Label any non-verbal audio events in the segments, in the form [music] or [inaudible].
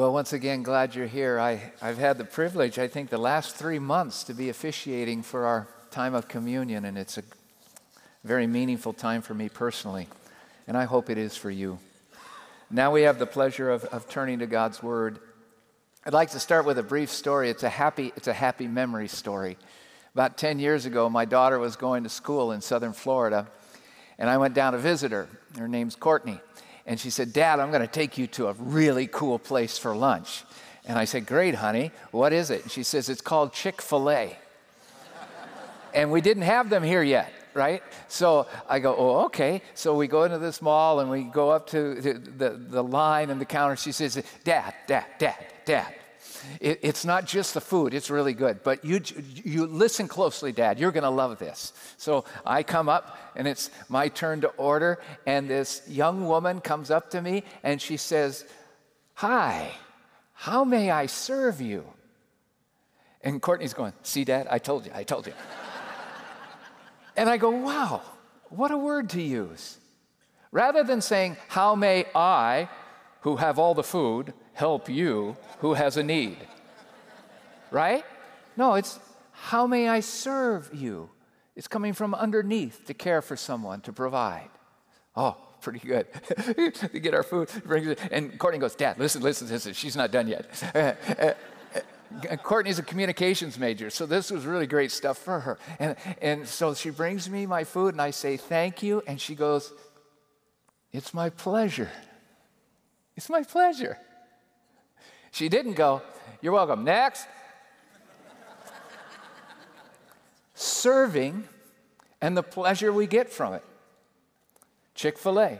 Well, once again, glad you're here. I, I've had the privilege, I think, the last three months to be officiating for our time of communion, and it's a very meaningful time for me personally, and I hope it is for you. Now we have the pleasure of, of turning to God's Word. I'd like to start with a brief story. It's a happy, it's a happy memory story. About 10 years ago, my daughter was going to school in southern Florida, and I went down to visit her. Her name's Courtney. And she said, Dad, I'm going to take you to a really cool place for lunch. And I said, Great, honey. What is it? And she says, It's called Chick fil A. [laughs] and we didn't have them here yet right? So I go, oh, okay. So we go into this mall and we go up to the, the, the line and the counter. She says, Dad, Dad, Dad, Dad, it, it's not just the food, it's really good. But you, you listen closely, Dad. You're going to love this. So I come up, and it's my turn to order. And this young woman comes up to me and she says, Hi, how may I serve you? And Courtney's going, See, Dad, I told you, I told you. [laughs] and I go, Wow, what a word to use. Rather than saying, How may I, who have all the food, help you who has a need. Right? No, it's how may I serve you? It's coming from underneath to care for someone, to provide. Oh, [laughs] pretty good. [laughs] we get our food, and Courtney goes, Dad, listen, listen, listen. She's not done yet. [laughs] Uh, uh, uh, Courtney's a communications major, so this was really great stuff for her. And, and so she brings me my food, and I say, Thank you. And she goes, It's my pleasure. It's my pleasure. She didn't go, You're welcome. Next. Serving and the pleasure we get from it. Chick fil A,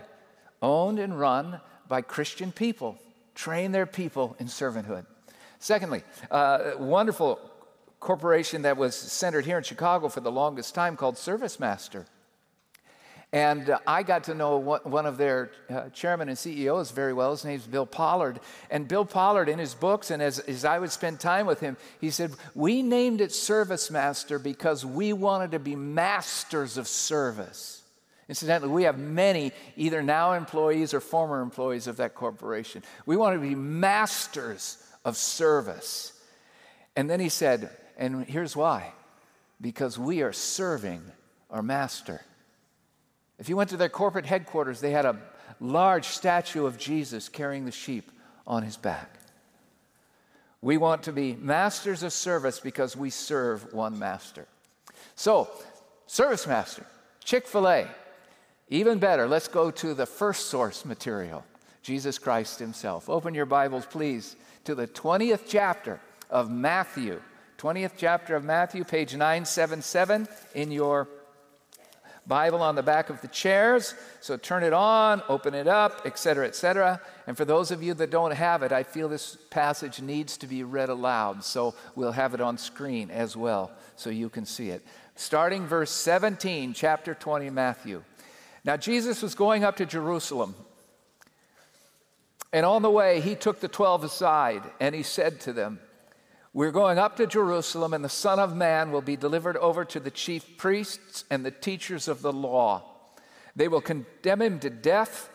owned and run by Christian people, train their people in servanthood. Secondly, uh, wonderful corporation that was centered here in Chicago for the longest time called ServiceMaster. And uh, I got to know one of their uh, chairman and CEOs very well. His name's Bill Pollard. And Bill Pollard, in his books, and as, as I would spend time with him, he said, We named it Service Master because we wanted to be masters of service. Incidentally, we have many either now employees or former employees of that corporation. We want to be masters of service. And then he said, And here's why because we are serving our master. If you went to their corporate headquarters, they had a large statue of Jesus carrying the sheep on his back. We want to be masters of service because we serve one master. So, service master, Chick fil A. Even better, let's go to the first source material Jesus Christ Himself. Open your Bibles, please, to the 20th chapter of Matthew. 20th chapter of Matthew, page 977 in your Bible on the back of the chairs. So turn it on, open it up, etc., etc. And for those of you that don't have it, I feel this passage needs to be read aloud. So we'll have it on screen as well so you can see it. Starting verse 17, chapter 20, Matthew. Now, Jesus was going up to Jerusalem. And on the way, he took the 12 aside and he said to them, we're going up to Jerusalem, and the Son of Man will be delivered over to the chief priests and the teachers of the law. They will condemn him to death.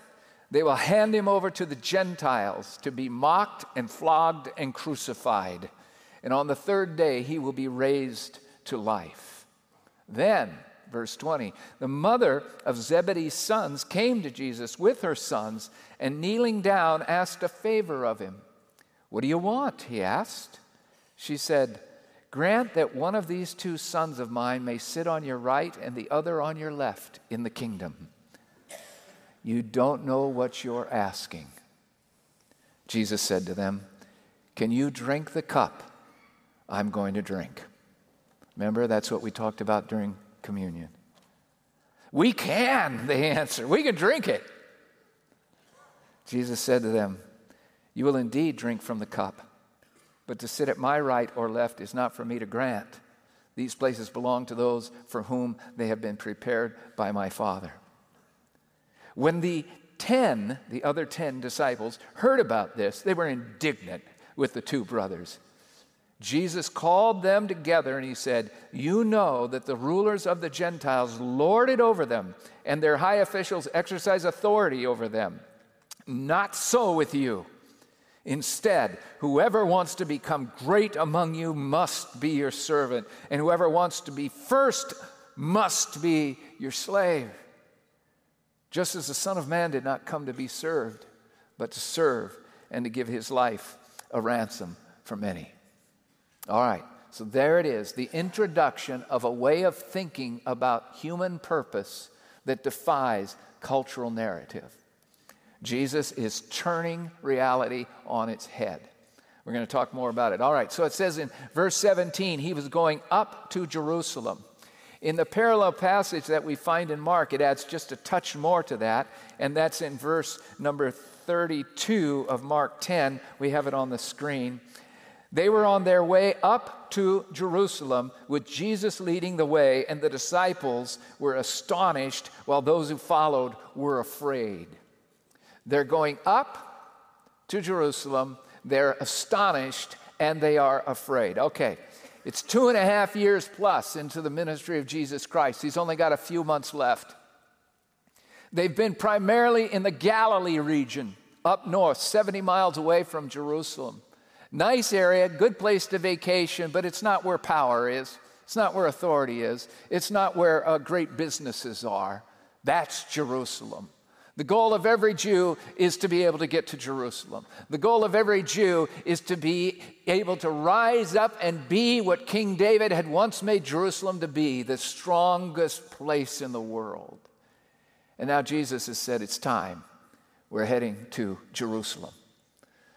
They will hand him over to the Gentiles to be mocked and flogged and crucified. And on the third day, he will be raised to life. Then, verse 20, the mother of Zebedee's sons came to Jesus with her sons and kneeling down asked a favor of him. What do you want? He asked. She said, Grant that one of these two sons of mine may sit on your right and the other on your left in the kingdom. You don't know what you're asking. Jesus said to them, Can you drink the cup I'm going to drink? Remember, that's what we talked about during communion. We can, [laughs] they answered. We can drink it. Jesus said to them, You will indeed drink from the cup but to sit at my right or left is not for me to grant. These places belong to those for whom they have been prepared by my Father. When the ten, the other ten disciples, heard about this, they were indignant with the two brothers. Jesus called them together and he said, You know that the rulers of the Gentiles lord it over them, and their high officials exercise authority over them. Not so with you. Instead, whoever wants to become great among you must be your servant, and whoever wants to be first must be your slave. Just as the Son of Man did not come to be served, but to serve and to give his life a ransom for many. All right, so there it is the introduction of a way of thinking about human purpose that defies cultural narrative. Jesus is turning reality on its head. We're going to talk more about it. All right, so it says in verse 17, he was going up to Jerusalem. In the parallel passage that we find in Mark, it adds just a touch more to that, and that's in verse number 32 of Mark 10. We have it on the screen. They were on their way up to Jerusalem with Jesus leading the way, and the disciples were astonished while those who followed were afraid. They're going up to Jerusalem, they're astonished, and they are afraid. Okay, it's two and a half years plus into the ministry of Jesus Christ. He's only got a few months left. They've been primarily in the Galilee region, up north, 70 miles away from Jerusalem. Nice area, good place to vacation, but it's not where power is. It's not where authority is. It's not where uh, great businesses are. That's Jerusalem. The goal of every Jew is to be able to get to Jerusalem. The goal of every Jew is to be able to rise up and be what King David had once made Jerusalem to be the strongest place in the world. And now Jesus has said, It's time. We're heading to Jerusalem.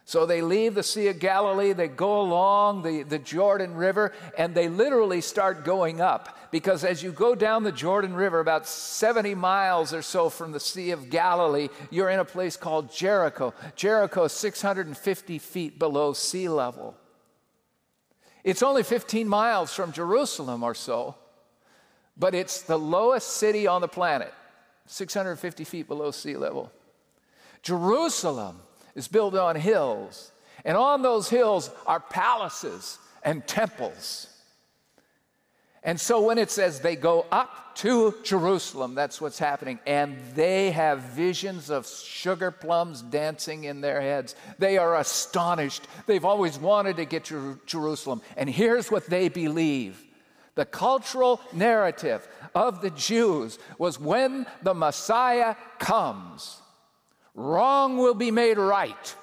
So they leave the Sea of Galilee, they go along the, the Jordan River, and they literally start going up. Because as you go down the Jordan River, about 70 miles or so from the Sea of Galilee, you're in a place called Jericho. Jericho is 650 feet below sea level. It's only 15 miles from Jerusalem or so, but it's the lowest city on the planet, 650 feet below sea level. Jerusalem is built on hills, and on those hills are palaces and temples. And so when it says they go up to Jerusalem, that's what's happening. And they have visions of sugar plums dancing in their heads. They are astonished. They've always wanted to get to Jerusalem. And here's what they believe the cultural narrative of the Jews was when the Messiah comes, Wrong will be made right.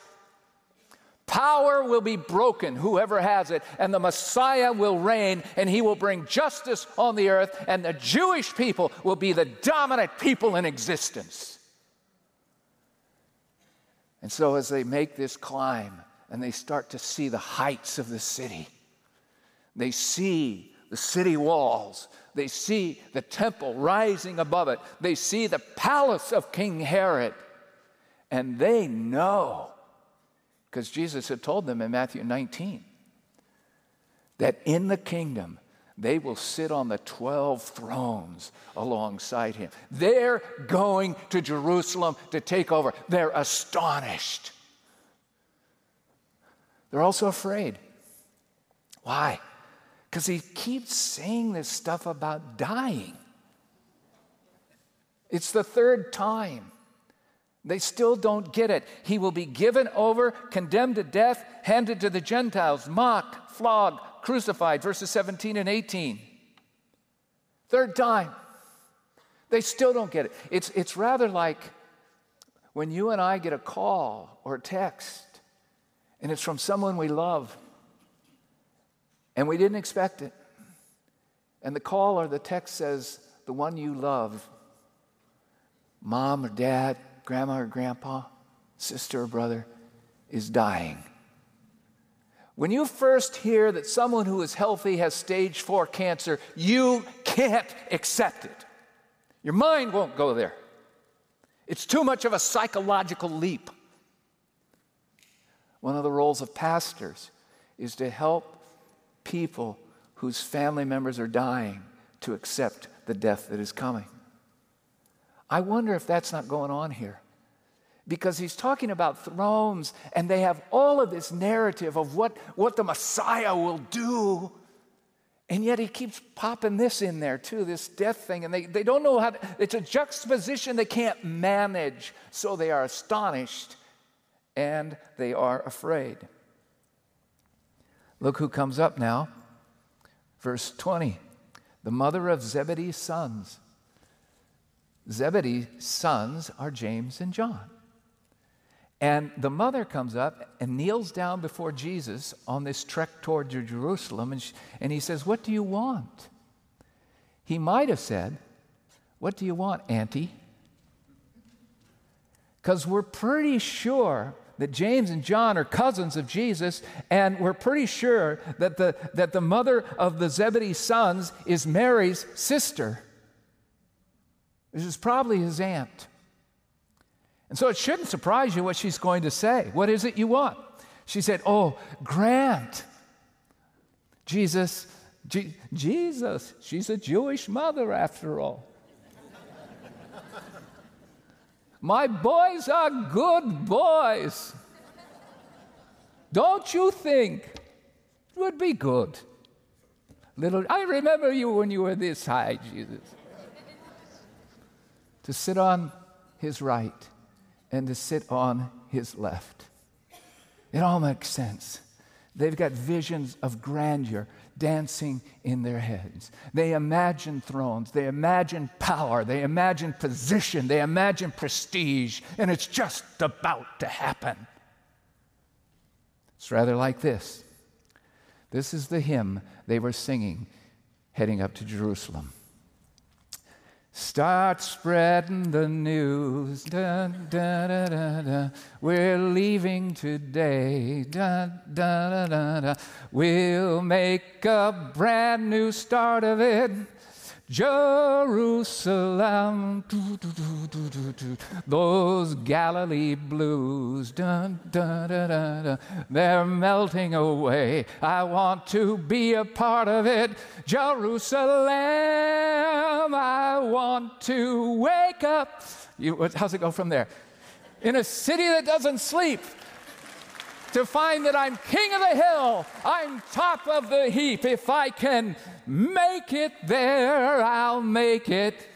Power will be broken, whoever has it, and the Messiah will reign, and he will bring justice on the earth, and the Jewish people will be the dominant people in existence. And so, as they make this climb and they start to see the heights of the city, they see the city walls, they see the temple rising above it, they see the palace of King Herod. And they know, because Jesus had told them in Matthew 19, that in the kingdom, they will sit on the 12 thrones alongside him. They're going to Jerusalem to take over. They're astonished. They're also afraid. Why? Because he keeps saying this stuff about dying. It's the third time. They still don't get it. He will be given over, condemned to death, handed to the Gentiles, mocked, flogged, crucified, verses 17 and 18. Third time. They still don't get it. It's, it's rather like when you and I get a call or a text, and it's from someone we love, and we didn't expect it. And the call or the text says, the one you love, mom or dad, grandma or grandpa, sister or brother, is dying. When you first hear that someone who is healthy has stage four cancer, you can't accept it. Your mind won't go there. It's too much of a psychological leap. One of the roles of pastors is to help people whose family members are dying to accept the death that is coming. I wonder if that's not going on here. Because he's talking about thrones, and they have all of this narrative of what, what the Messiah will do. And yet he keeps popping this in there too, this death thing. And they, they don't know how to, it's a juxtaposition they can't manage. So they are astonished and they are afraid. Look who comes up now. Verse 20 the mother of Zebedee's sons. Zebedee's sons are James and John. And the mother comes up and kneels down before Jesus on this trek toward Jerusalem, and, she, and he says, What do you want? He might have said, What do you want, Auntie? Because we're pretty sure that James and John are cousins of Jesus, and we're pretty sure that the, that the mother of the Zebedee sons is Mary's sister. This is probably his aunt. And so it shouldn't surprise you what she's going to say. What is it you want? She said, Oh, grant. Jesus, Je- Jesus, she's a Jewish mother after all. My boys are good boys. Don't you think it would be good? Little, I remember you when you were this high, Jesus. To sit on his right and to sit on his left. It all makes sense. They've got visions of grandeur dancing in their heads. They imagine thrones, they imagine power, they imagine position, they imagine prestige, and it's just about to happen. It's rather like this. This is the hymn they were singing heading up to Jerusalem. Start spreading the news. Da, da, da, da, da. We're leaving today. Da, da, da, da, da. We'll make a brand new start of it. Jerusalem, those Galilee blues, dun, dun, dun, dun, dun, they're melting away. I want to be a part of it. Jerusalem, I want to wake up. You, how's it go from there? In a city that doesn't sleep to find that I'm king of the hill, I'm top of the heap. If I can make it there, I'll make it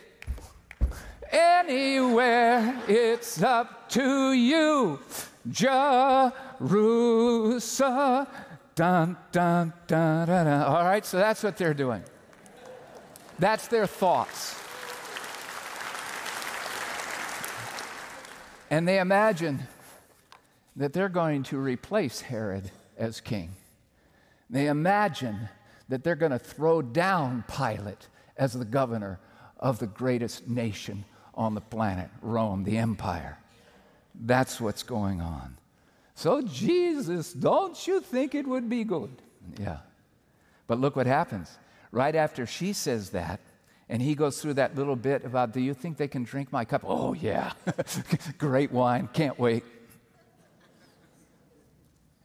anywhere. It's up to you, Jerusalem. Dun, dun, dun, dun. All right, so that's what they're doing. That's their thoughts. And they imagine that they're going to replace Herod as king. They imagine that they're going to throw down Pilate as the governor of the greatest nation on the planet, Rome, the empire. That's what's going on. So, Jesus, don't you think it would be good? Yeah. But look what happens. Right after she says that, and he goes through that little bit about, Do you think they can drink my cup? Oh, yeah. [laughs] Great wine. Can't wait.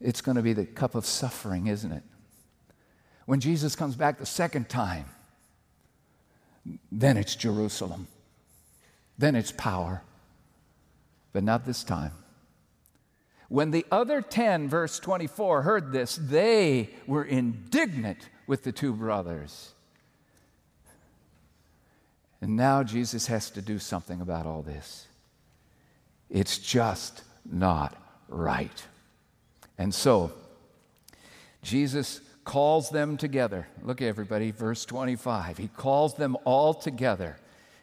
It's going to be the cup of suffering, isn't it? When Jesus comes back the second time, then it's Jerusalem. Then it's power. But not this time. When the other 10, verse 24, heard this, they were indignant with the two brothers. And now Jesus has to do something about all this. It's just not right. And so, Jesus calls them together. Look, everybody, verse 25. He calls them all together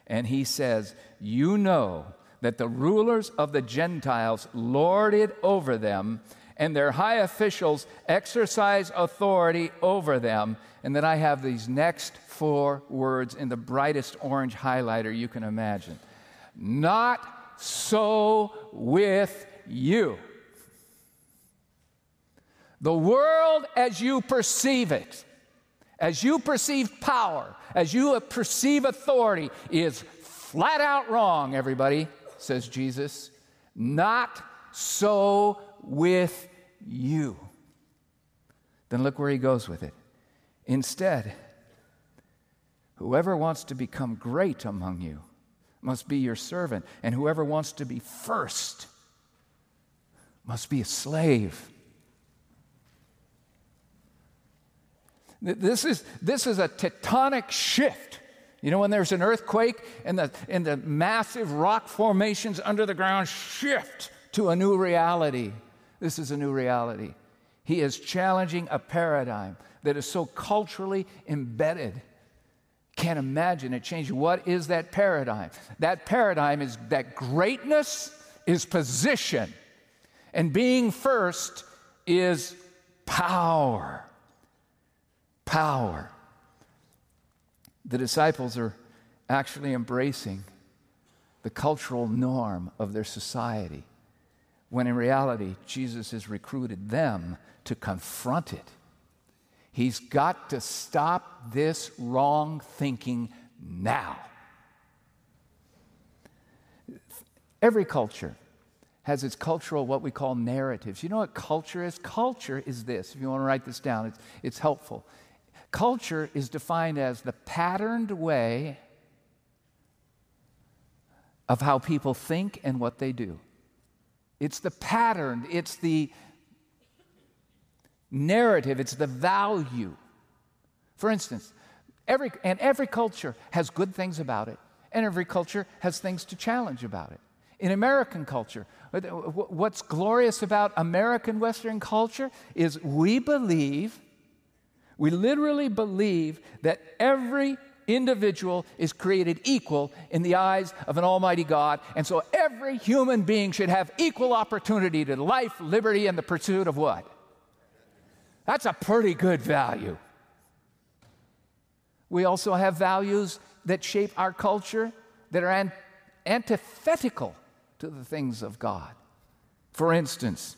and he says, You know that the rulers of the Gentiles lord it over them, and their high officials exercise authority over them. And then I have these next four words in the brightest orange highlighter you can imagine. Not so with you. The world as you perceive it, as you perceive power, as you perceive authority, is flat out wrong, everybody, says Jesus. Not so with you. Then look where he goes with it. Instead, whoever wants to become great among you must be your servant, and whoever wants to be first must be a slave. This is, this is a tectonic shift. You know, when there's an earthquake and the, and the massive rock formations under the ground shift to a new reality. This is a new reality. He is challenging a paradigm that is so culturally embedded. Can't imagine it changing. What is that paradigm? That paradigm is that greatness is position, and being first is power. Power. The disciples are actually embracing the cultural norm of their society, when in reality, Jesus has recruited them to confront it. He's got to stop this wrong thinking now. Every culture has its cultural, what we call narratives. You know what culture is? Culture is this. If you want to write this down, it's, it's helpful. Culture is defined as the patterned way of how people think and what they do. It's the pattern, it's the narrative, it's the value. For instance, every, and every culture has good things about it, and every culture has things to challenge about it. In American culture, what's glorious about American Western culture is we believe, we literally believe that every individual is created equal in the eyes of an almighty God. And so every human being should have equal opportunity to life, liberty, and the pursuit of what? That's a pretty good value. We also have values that shape our culture that are an- antithetical to the things of God. For instance,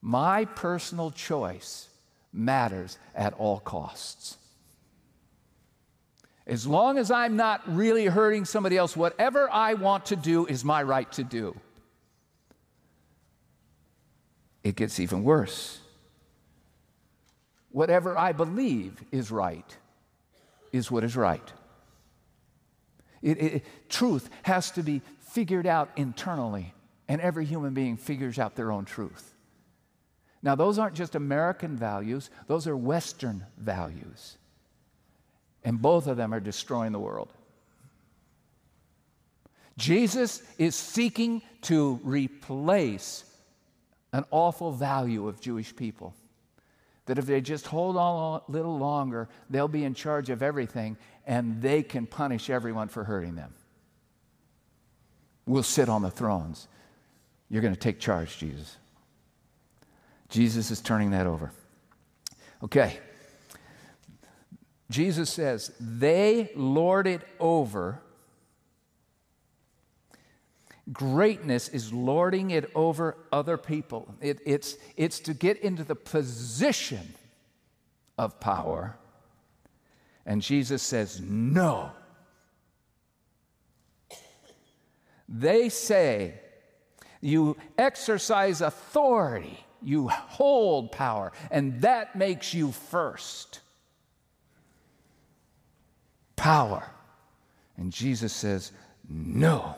my personal choice matters at all costs. As long as I'm not really hurting somebody else, whatever I want to do is my right to do. It gets even worse. Whatever I believe is right is what is right. It, it, truth has to be figured out internally, and every human being figures out their own truth. Now, those aren't just American values, those are Western values. And both of them are destroying the world. Jesus is seeking to replace an awful value of Jewish people. That if they just hold on a little longer, they'll be in charge of everything and they can punish everyone for hurting them. We'll sit on the thrones. You're going to take charge, Jesus. Jesus is turning that over. Okay. Jesus says, they lord it over. Greatness is lording it over other people. It, it's, it's to get into the position of power. And Jesus says, no. They say, you exercise authority, you hold power, and that makes you first power. And Jesus says, No.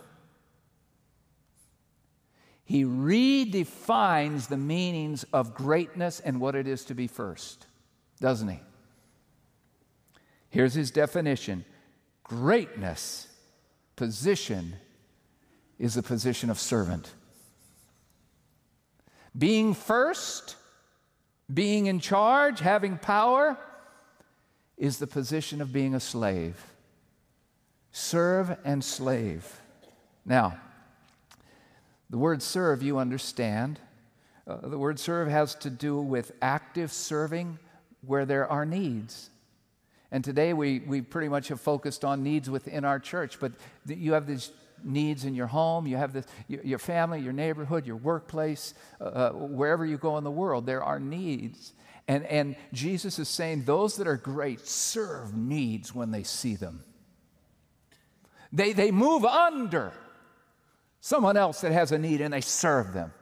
He redefines the meanings of greatness and what it is to be first, doesn't he? Here's his definition greatness, position, is a position of servant. Being first, being in charge, having power, is the position of being a slave. Serve and slave. Now, the word serve, you understand. Uh, the word serve has to do with active serving where there are needs. And today we, we pretty much have focused on needs within our church, but you have these needs in your home, you have this, your family, your neighborhood, your workplace, uh, uh, wherever you go in the world, there are needs. And, and Jesus is saying those that are great serve needs when they see them. They, they move under someone else that has a need and they serve them.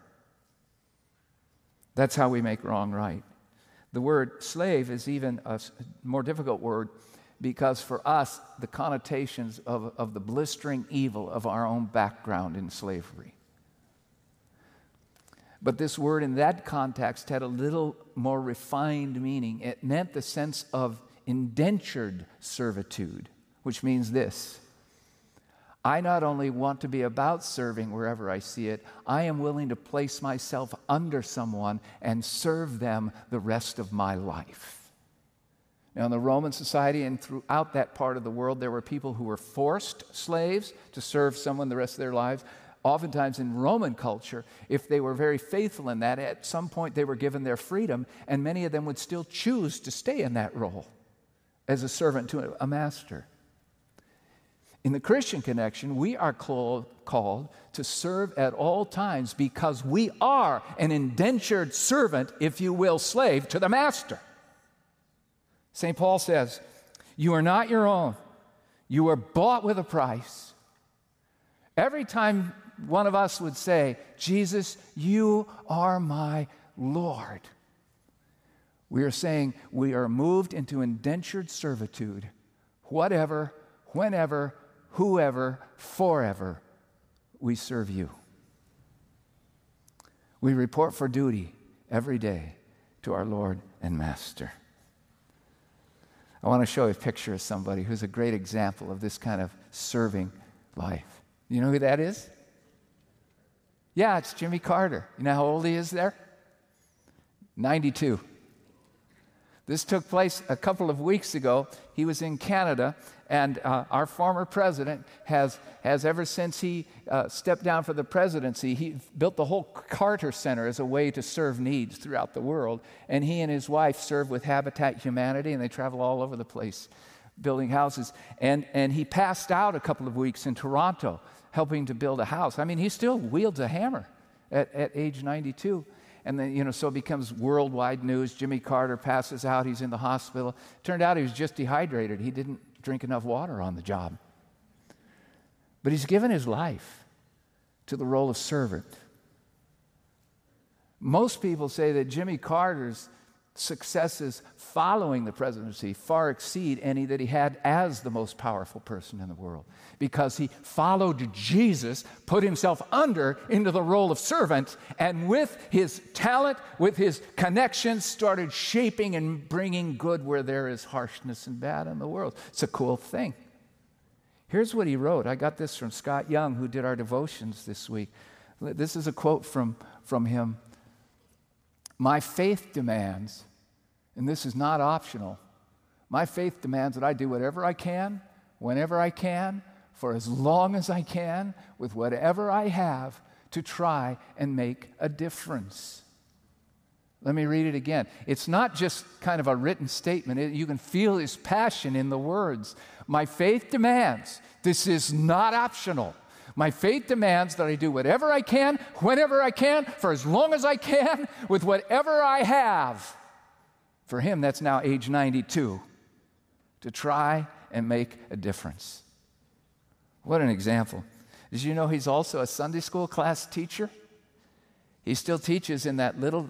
That's how we make wrong right. The word slave is even a more difficult word because for us, the connotations of, of the blistering evil of our own background in slavery. But this word in that context had a little more refined meaning. It meant the sense of indentured servitude, which means this I not only want to be about serving wherever I see it, I am willing to place myself under someone and serve them the rest of my life. Now, in the Roman society and throughout that part of the world, there were people who were forced slaves to serve someone the rest of their lives. Oftentimes in Roman culture, if they were very faithful in that, at some point they were given their freedom, and many of them would still choose to stay in that role as a servant to a master. In the Christian connection, we are called to serve at all times because we are an indentured servant, if you will, slave to the master. St. Paul says, You are not your own, you were bought with a price. Every time one of us would say, Jesus, you are my Lord, we are saying we are moved into indentured servitude, whatever, whenever, whoever, forever, we serve you. We report for duty every day to our Lord and Master. I want to show you a picture of somebody who's a great example of this kind of serving life. You know who that is? Yeah, it's Jimmy Carter. You know how old he is there? 92. This took place a couple of weeks ago. He was in Canada, and uh, our former president has, has ever since he uh, stepped down for the presidency, he built the whole Carter Center as a way to serve needs throughout the world. And he and his wife serve with Habitat Humanity, and they travel all over the place building houses. And, and he passed out a couple of weeks in Toronto helping to build a house. I mean, he still wields a hammer at, at age 92. And then, you know, so it becomes worldwide news. Jimmy Carter passes out, he's in the hospital. Turned out he was just dehydrated. He didn't drink enough water on the job. But he's given his life to the role of servant. Most people say that Jimmy Carter's successes following the presidency far exceed any that he had as the most powerful person in the world because he followed Jesus, put himself under into the role of servant, and with his talent, with his connections, started shaping and bringing good where there is harshness and bad in the world. It's a cool thing. Here's what he wrote. I got this from Scott Young, who did our devotions this week. This is a quote from, from him. My faith demands, and this is not optional, my faith demands that I do whatever I can, whenever I can, for as long as I can, with whatever I have, to try and make a difference. Let me read it again. It's not just kind of a written statement, it, you can feel his passion in the words. My faith demands, this is not optional. My faith demands that I do whatever I can, whenever I can, for as long as I can, with whatever I have. For him, that's now age 92, to try and make a difference. What an example. Did you know he's also a Sunday school class teacher? He still teaches in that little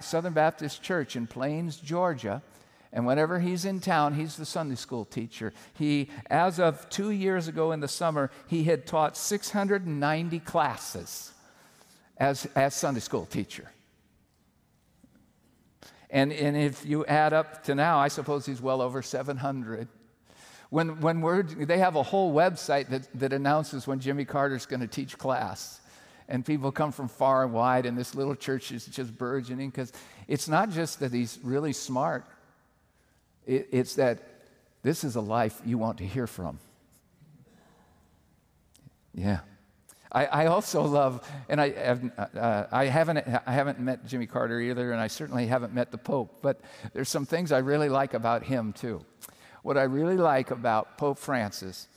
Southern Baptist church in Plains, Georgia. And whenever he's in town, he's the Sunday school teacher. He, as of two years ago in the summer, he had taught 690 classes as, as Sunday school teacher. And, and if you add up to now, I suppose he's well over 700. When, when we're, they have a whole website that, that announces when Jimmy Carter's going to teach class. And people come from far and wide, and this little church is just burgeoning because it's not just that he's really smart, it, it's that this is a life you want to hear from. Yeah. I, I also love, and I, uh, I, haven't, I haven't met Jimmy Carter either, and I certainly haven't met the Pope, but there's some things I really like about him too. What I really like about Pope Francis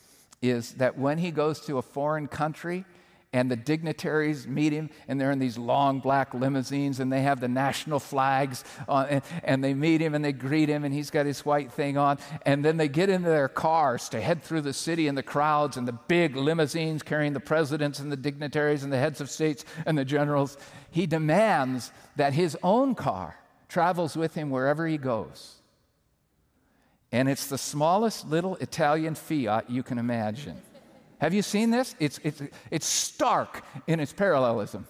is that when he goes to a foreign country, and the dignitaries meet him, and they're in these long black limousines, and they have the national flags, on, and, and, they meet him and they greet him, and he's got his white thing on. And then they get into their cars to head through the city and the crowds and the big limousines carrying the presidents and the dignitaries and the heads of states and the generals. He demands that his own car travels with him wherever he goes. And it's the smallest little Italian Fiat you can imagine. Have you seen this? It's, it's, it's stark in its parallelism.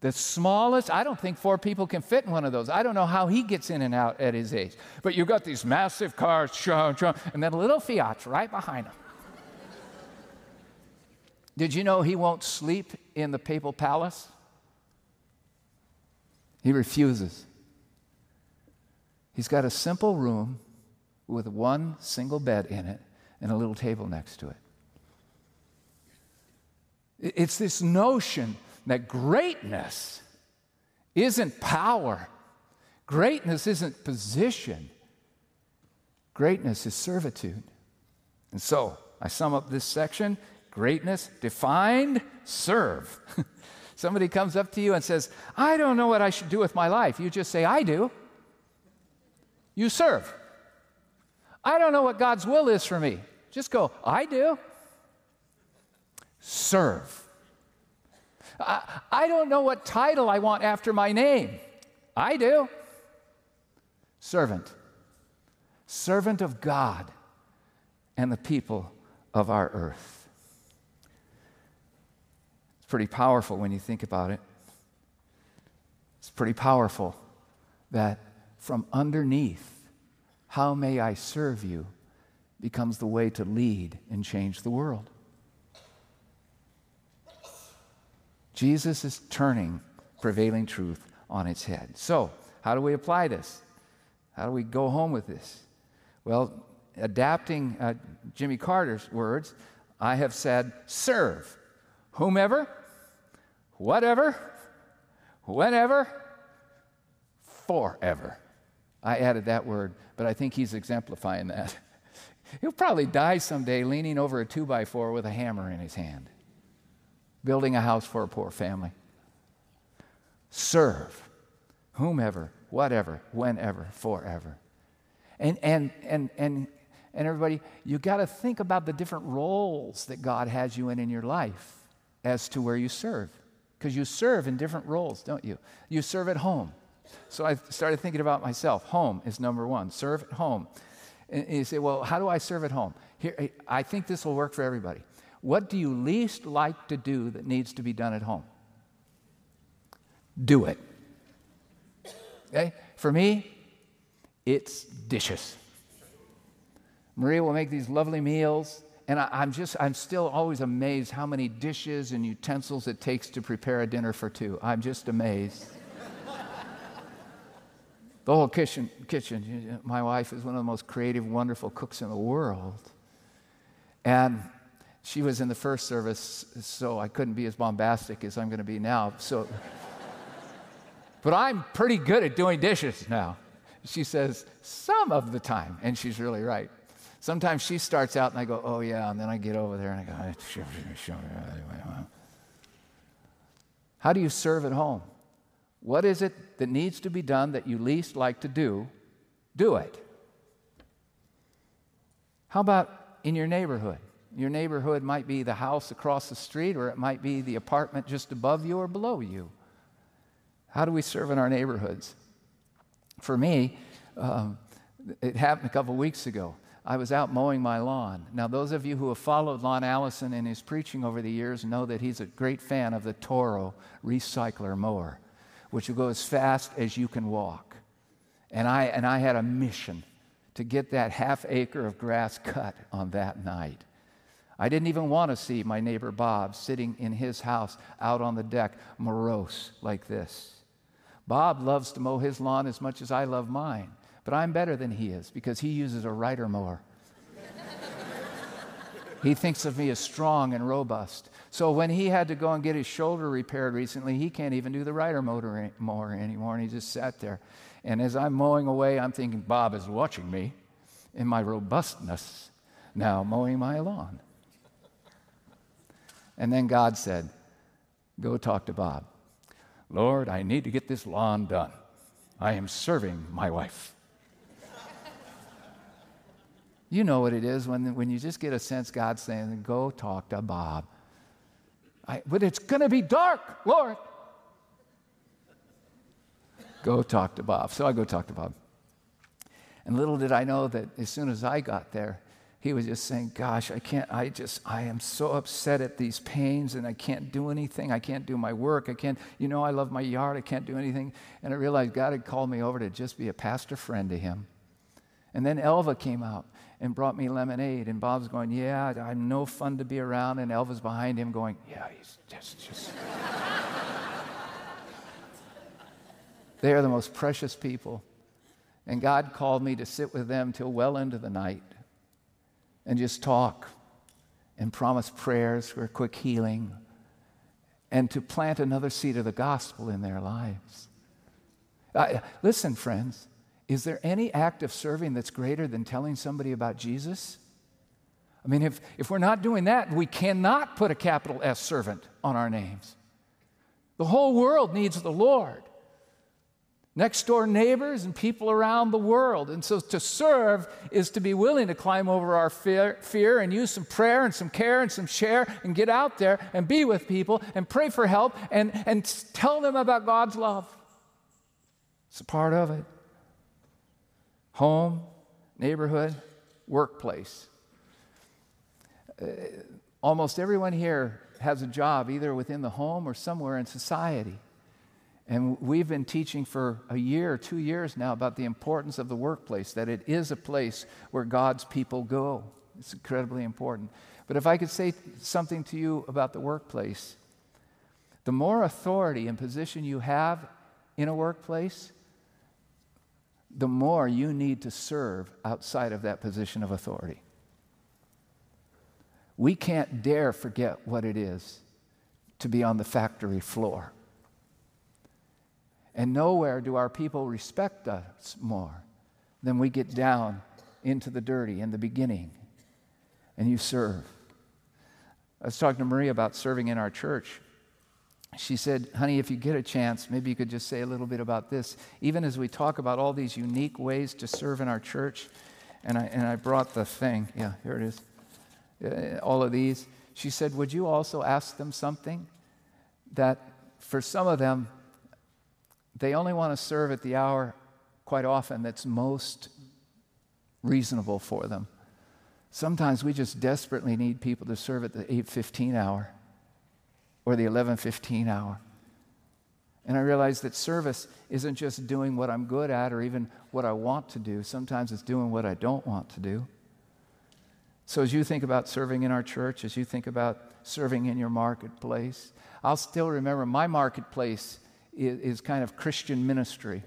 The smallest, I don't think four people can fit in one of those. I don't know how he gets in and out at his age. But you've got these massive cars, and then a little Fiats right behind him. Did you know he won't sleep in the papal palace? He refuses. He's got a simple room with one single bed in it and a little table next to it. It's this notion that greatness isn't power, greatness isn't position, greatness is servitude. And so, I sum up this section greatness defined, serve. [laughs] Somebody comes up to you and says, I don't know what I should do with my life. You just say, I do. You serve. I don't know what God's will is for me. Just go, I do. Serve. I, I don't know what title I want after my name. I do. Servant. Servant of God and the people of our earth. It's pretty powerful when you think about it. It's pretty powerful that from underneath, how may I serve you becomes the way to lead and change the world. Jesus is turning prevailing truth on its head. So, how do we apply this? How do we go home with this? Well, adapting uh, Jimmy Carter's words, I have said, serve whomever, whatever, whenever, forever. I added that word, but I think he's exemplifying that. [laughs] He'll probably die someday leaning over a two by four with a hammer in his hand building a house for a poor family. Serve whomever, whatever, whenever, forever. And, and, and, and, and everybody, you got to think about the different roles that God has you in in your life as to where you serve. Because you serve in different roles, don't you? You serve at home. So I started thinking about myself. Home is number one. Serve at home. And you say, well, how do I serve at home? Here, I think this will work for everybody. What do you least like to do that needs to be done at home? Do it. Okay? For me, it's dishes. Maria will make these lovely meals, and I, am just, I'm still always amazed how many dishes and utensils it takes to prepare a dinner for two. I'm just amazed. the whole kitchen, kitchen, my wife is one of the most creative, wonderful cooks in the world. And she was in the first service, so I couldn't be as bombastic as I'm going to be now. So, but I'm pretty good at doing dishes now. She says, some of the time, and she's really right. Sometimes she starts out and I go, oh yeah, and then I get over there and I go, how do you serve at home? What is it that needs to be done that you least like to do? Do it. How about in your neighborhood? Your neighborhood might be the house across the street, or it might be the apartment just above you or below you. How do we serve in our neighborhoods? For me, um, it happened a couple weeks ago. I was out mowing my lawn. Now, those of you who have followed Lon Allison in his preaching over the years know that he's a great fan of the Toro recycler mower, which will go as fast as you can walk. And I, and I had a mission to get that half acre of grass cut on that night. I didn't even want to see my neighbor Bob sitting in his house out on the deck, morose like this. Bob loves to mow his lawn as much as I love mine, but I'm better than he is because he uses a rider mower. [laughs] he thinks of me as strong and robust. So when he had to go and get his shoulder repaired recently, he can't even do the rider motor mower anymore, and he just sat there. And as I'm mowing away, I'm thinking, Bob is watching me in my robustness now mowing my lawn. And then God said, Go talk to Bob. Lord, I need to get this lawn done. I am serving my wife. you know what it is when, when you just get a sense God's saying, Go talk to Bob. I, but it's going to be dark, Lord. go talk to Bob. So I go talk to Bob. And little did I know that as soon as I got there, he was just saying, Gosh, I can't, I just, I am so upset at these pains and I can't do anything. I can't do my work. I can't, you know, I love my yard. I can't do anything. And I realized God had called me over to just be a pastor friend to him. And then Elva came out and brought me lemonade. And Bob's going, Yeah, I'm no fun to be around. And Elva's behind him going, Yeah, he's just. just. [laughs] they are the most precious people. And God called me to sit with them till well into the night and just talk and promise prayers for quick healing and to plant another seed of the gospel in their lives. Listen, friends, is there any act of serving that's greater than telling somebody about Jesus? I mean, if, if we're not doing that, we cannot put a capital S servant on our names. The whole world needs the Lord. Next door neighbors and people around the world. And so to serve is to be willing to climb over our fear, fear and use some prayer and some care and some share and get out there and be with people and pray for help and, and tell them about God's love. It's a part of it home, neighborhood, workplace. Uh, almost everyone here has a job either within the home or somewhere in society. And we've been teaching for a year two years now about the importance of the workplace, that it is a place where God's people go. It's incredibly important. But if I could say something to you about the workplace, the more authority and position you have in a workplace, the more you need to serve outside of that position of authority. We can't dare forget what it is to be on the factory floor. And nowhere do our people respect us more than we get down into the dirty in the beginning and you serve. I was talking to Maria about serving in our church she said, Honey, if you get a chance, maybe you could just say a little bit about this. Even as we talk about all these unique ways to serve in our church, and I, and I brought the thing. Yeah, here it is. Uh, all of these. She said, Would you also ask them something that for some of them, they only want to serve at the hour quite often that's most reasonable for them. Sometimes we just desperately need people to serve at the 8:15 hour or the 11:15 hour. And I realized that service isn't just doing what I'm good at or even what I want to do. Sometimes it's doing what I don't want to do. So as you think about serving in our church, as you think about serving in your marketplace, I'll still remember my marketplace is kind of Christian ministry.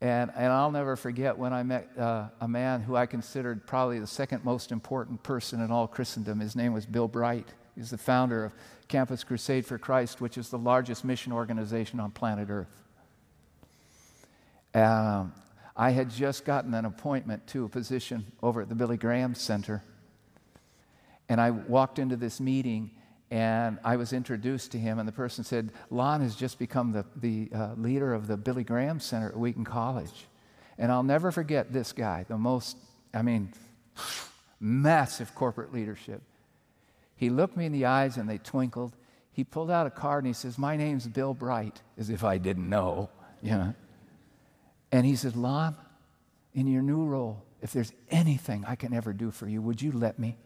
And, and I'll never forget when I met uh, a man who I considered probably the second most important person in all Christendom. His name was Bill Bright. He's the founder of Campus Crusade for Christ, which is the largest mission organization on planet Earth. Um, I had just gotten an appointment to a position over at the Billy Graham Center. And I walked into this meeting and I was introduced to him, and the person said, Lon has just become the, the uh, leader of the Billy Graham Center at Wheaton College. And I'll never forget this guy, the most, I mean, massive corporate leadership. He looked me in the eyes and they twinkled. He pulled out a card and he says, My name's Bill Bright, as if I didn't know. You know? And he said, Lon, in your new role, if there's anything I can ever do for you, would you let me?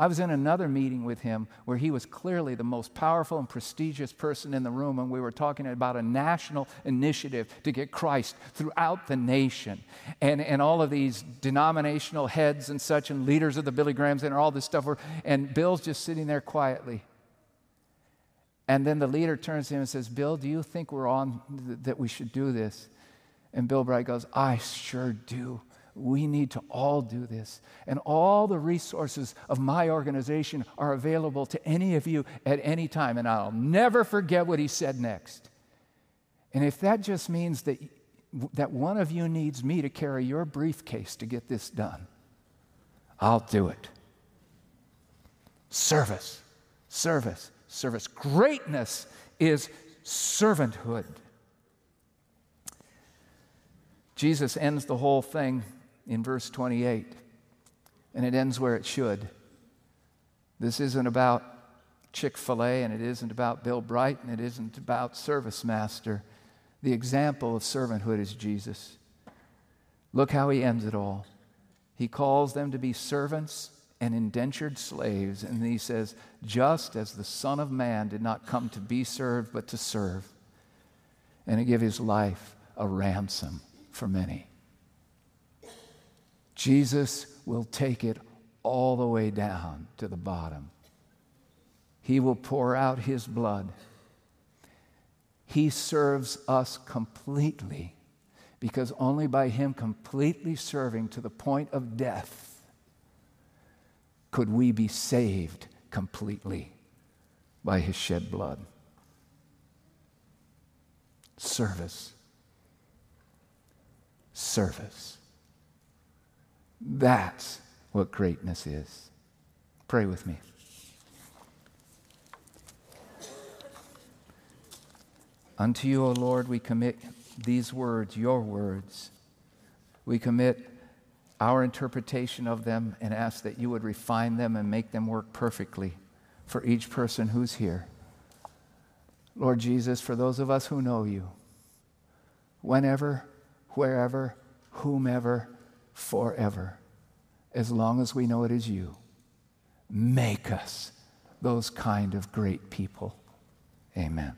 I was in another meeting with him where he was clearly the most powerful and prestigious person in the room, and we were talking about a national initiative to get Christ throughout the nation. And, and all of these denominational heads and such, and leaders of the Billy Grahams, and all this stuff were, and Bill's just sitting there quietly. And then the leader turns to him and says, Bill, do you think we're on, th- that we should do this? And Bill Bright goes, I sure do. We need to all do this. And all the resources of my organization are available to any of you at any time. And I'll never forget what he said next. And if that just means that, that one of you needs me to carry your briefcase to get this done, I'll do it. Service, service, service. Greatness is servanthood. Jesus ends the whole thing in verse 28, and it ends where it should. This isn't about Chick fil A, and it isn't about Bill Bright, and it isn't about Service Master. The example of servanthood is Jesus. Look how he ends it all. He calls them to be servants and indentured slaves, and he says, Just as the Son of Man did not come to be served, but to serve, and to give his life a ransom for many. Jesus will take it all the way down to the bottom. He will pour out his blood. He serves us completely because only by him completely serving to the point of death could we be saved completely by his shed blood. Service. Service. That's what greatness is. Pray with me. Unto you, O Lord, we commit these words, your words. We commit our interpretation of them and ask that you would refine them and make them work perfectly for each person who's here. Lord Jesus, for those of us who know you, whenever, wherever, whomever, forever, as long as we know it is you. Make us those kind of great people. Amen.